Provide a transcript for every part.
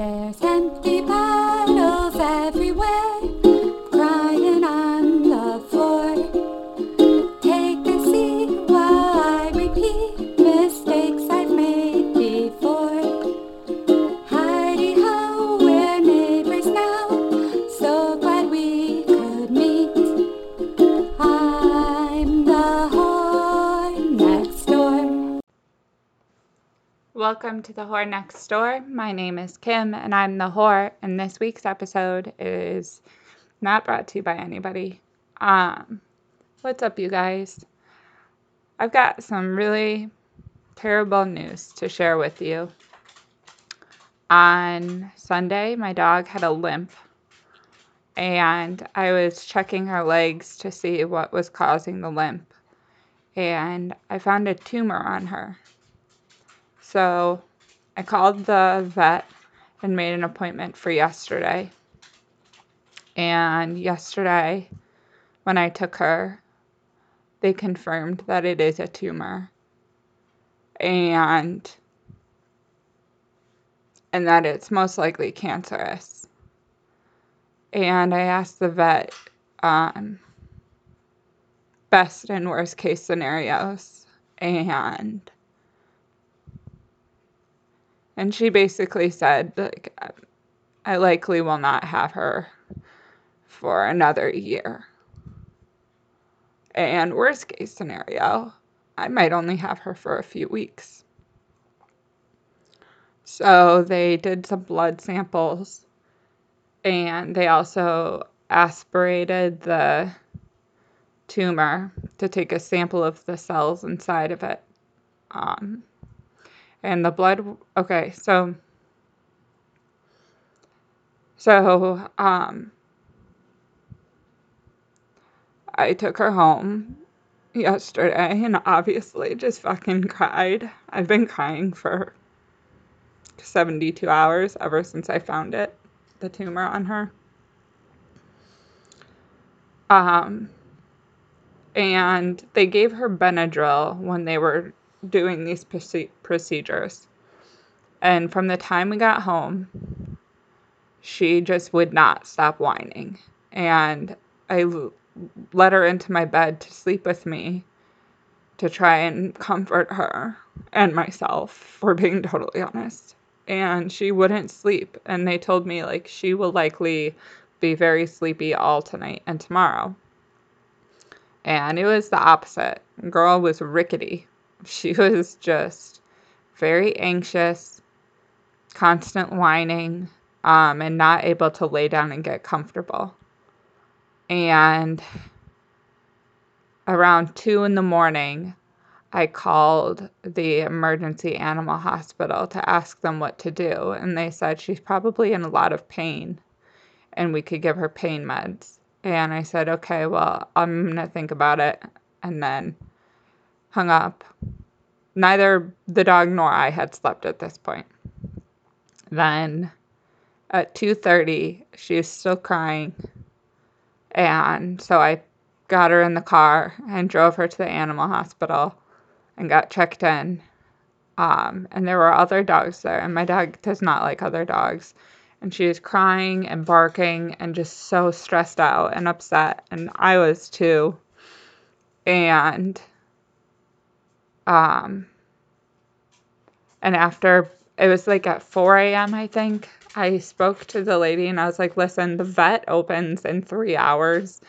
present you Welcome to the Whore Next Door. My name is Kim and I'm the whore, and this week's episode is not brought to you by anybody. Um, what's up, you guys? I've got some really terrible news to share with you. On Sunday, my dog had a limp, and I was checking her legs to see what was causing the limp, and I found a tumor on her. So I called the vet and made an appointment for yesterday. And yesterday, when I took her, they confirmed that it is a tumor. And and that it's most likely cancerous. And I asked the vet um, best and worst case scenarios. And and she basically said like I likely will not have her for another year. And worst case scenario, I might only have her for a few weeks. So they did some blood samples and they also aspirated the tumor to take a sample of the cells inside of it. Um, and the blood okay so so um i took her home yesterday and obviously just fucking cried. I've been crying for 72 hours ever since i found it the tumor on her. Um and they gave her benadryl when they were doing these proce- procedures. And from the time we got home, she just would not stop whining. And I let her into my bed to sleep with me to try and comfort her and myself, for being totally honest. And she wouldn't sleep. And they told me, like, she will likely be very sleepy all tonight and tomorrow. And it was the opposite. Girl was rickety she was just very anxious, constant whining, um, and not able to lay down and get comfortable. And around two in the morning, I called the emergency animal hospital to ask them what to do. And they said she's probably in a lot of pain and we could give her pain meds. And I said, okay, well, I'm going to think about it. And then hung up. Neither the dog nor I had slept at this point. Then at 2:30, she was still crying. And so I got her in the car and drove her to the animal hospital and got checked in. Um, and there were other dogs there, and my dog does not like other dogs. And she was crying and barking and just so stressed out and upset, and I was too. And um, and after it was like at 4 a.m., I think, I spoke to the lady and I was like, listen, the vet opens in three hours.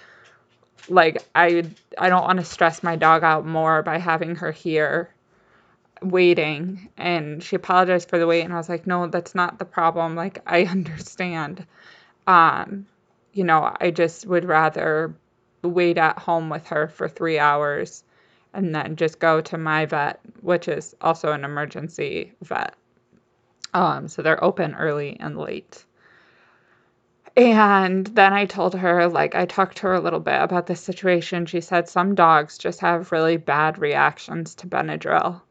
Like, I, I don't want to stress my dog out more by having her here waiting. And she apologized for the wait. And I was like, no, that's not the problem. Like, I understand. Um, you know, I just would rather wait at home with her for three hours and then just go to my vet, which is also an emergency vet. Um, so they're open early and late. And then I told her, like, I talked to her a little bit about the situation. She said some dogs just have really bad reactions to Benadryl.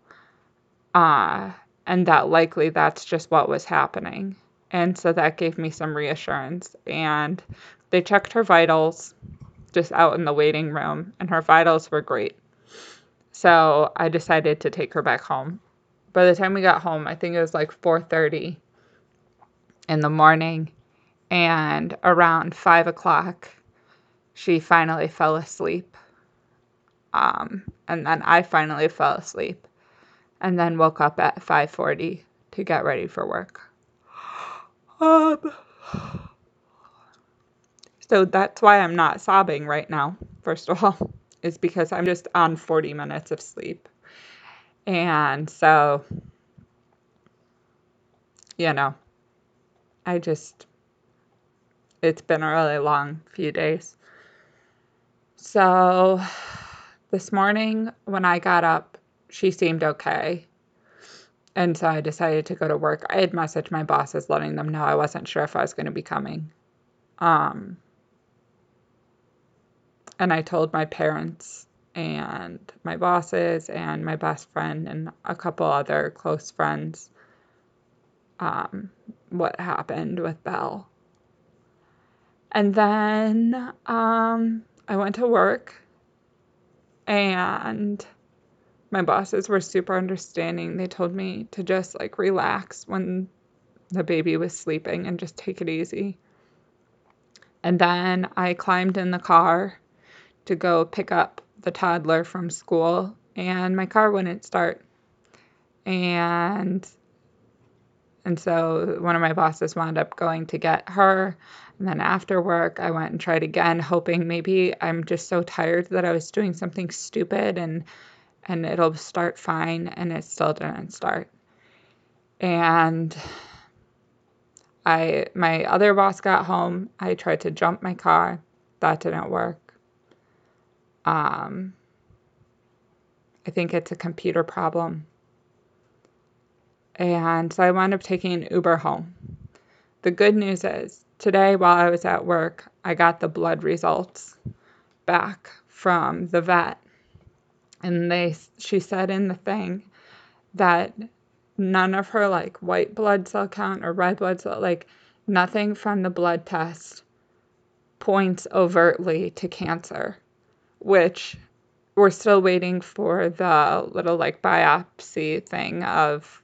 Uh, and that likely that's just what was happening. And so that gave me some reassurance. And they checked her vitals just out in the waiting room, and her vitals were great. So I decided to take her back home. By the time we got home, I think it was like 4:30. in the morning. And around five o'clock, she finally fell asleep. Um, and then I finally fell asleep and then woke up at 5:40 to get ready for work. Um, so that's why I'm not sobbing right now. First of all, is because I'm just on 40 minutes of sleep. And so you know, I just it's been a really long few days. So this morning when I got up, she seemed okay. And so I decided to go to work. I had messaged my bosses letting them know I wasn't sure if I was going to be coming. Um, and I told my parents and my bosses and my best friend and a couple other close friends um, what happened with Belle. And then um, I went to work and my bosses were super understanding. They told me to just like relax when the baby was sleeping and just take it easy. And then I climbed in the car to go pick up the toddler from school, and my car wouldn't start. And and so one of my bosses wound up going to get her. And then after work, I went and tried again, hoping maybe I'm just so tired that I was doing something stupid and and it'll start fine and it still didn't start. And I my other boss got home. I tried to jump my car. That didn't work. Um I think it's a computer problem. And so I wound up taking an Uber home. The good news is today while I was at work, I got the blood results back from the vet and they she said in the thing that none of her like white blood cell count or red blood cell like nothing from the blood test points overtly to cancer which we're still waiting for the little like biopsy thing of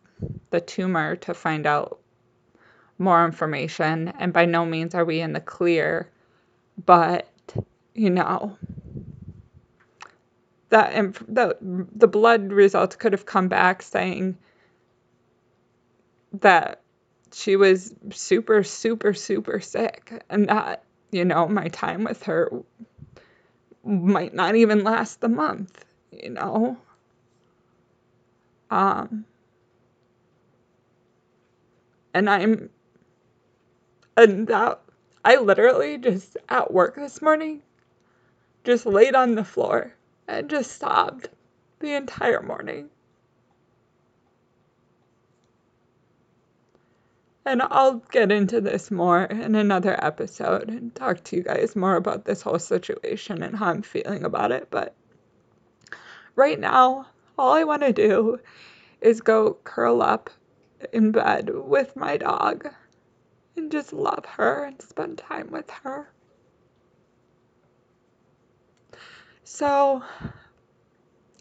the tumor to find out more information. And by no means are we in the clear but you know that the the blood results could have come back saying that she was super super super sick and that you know my time with her might not even last the month you know um and i'm and that i literally just at work this morning just laid on the floor and just sobbed the entire morning. And I'll get into this more in another episode and talk to you guys more about this whole situation and how I'm feeling about it. But right now, all I want to do is go curl up in bed with my dog and just love her and spend time with her. So,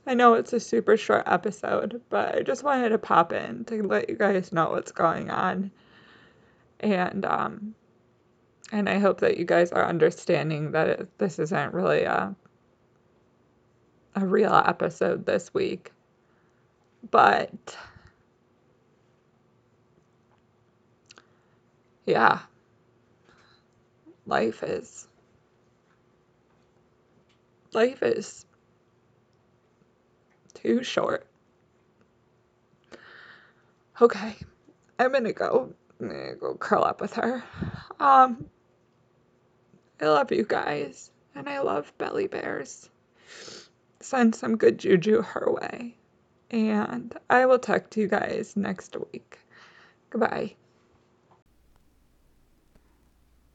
I know it's a super short episode, but I just wanted to pop in to let you guys know what's going on. And um and I hope that you guys are understanding that it, this isn't really a a real episode this week. But yeah. Life is life is too short. Okay, I'm gonna go. Go curl up with her. Um, I love you guys, and I love Bellie Bears. Send some good juju her way, and I will talk to you guys next week. Goodbye.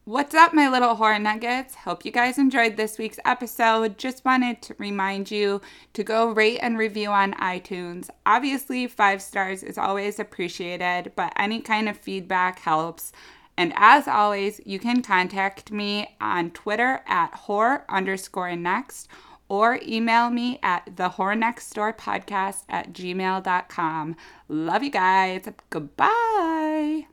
What's up, my little whore nuggets? Hope you guys enjoyed this week's episode. Just wanted to remind you to go rate and review on iTunes. Obviously, five stars is always appreciated, but any kind of feedback helps. And as always, you can contact me on Twitter at whore underscore next or email me at the whore next door podcast at gmail.com. Love you guys. Goodbye.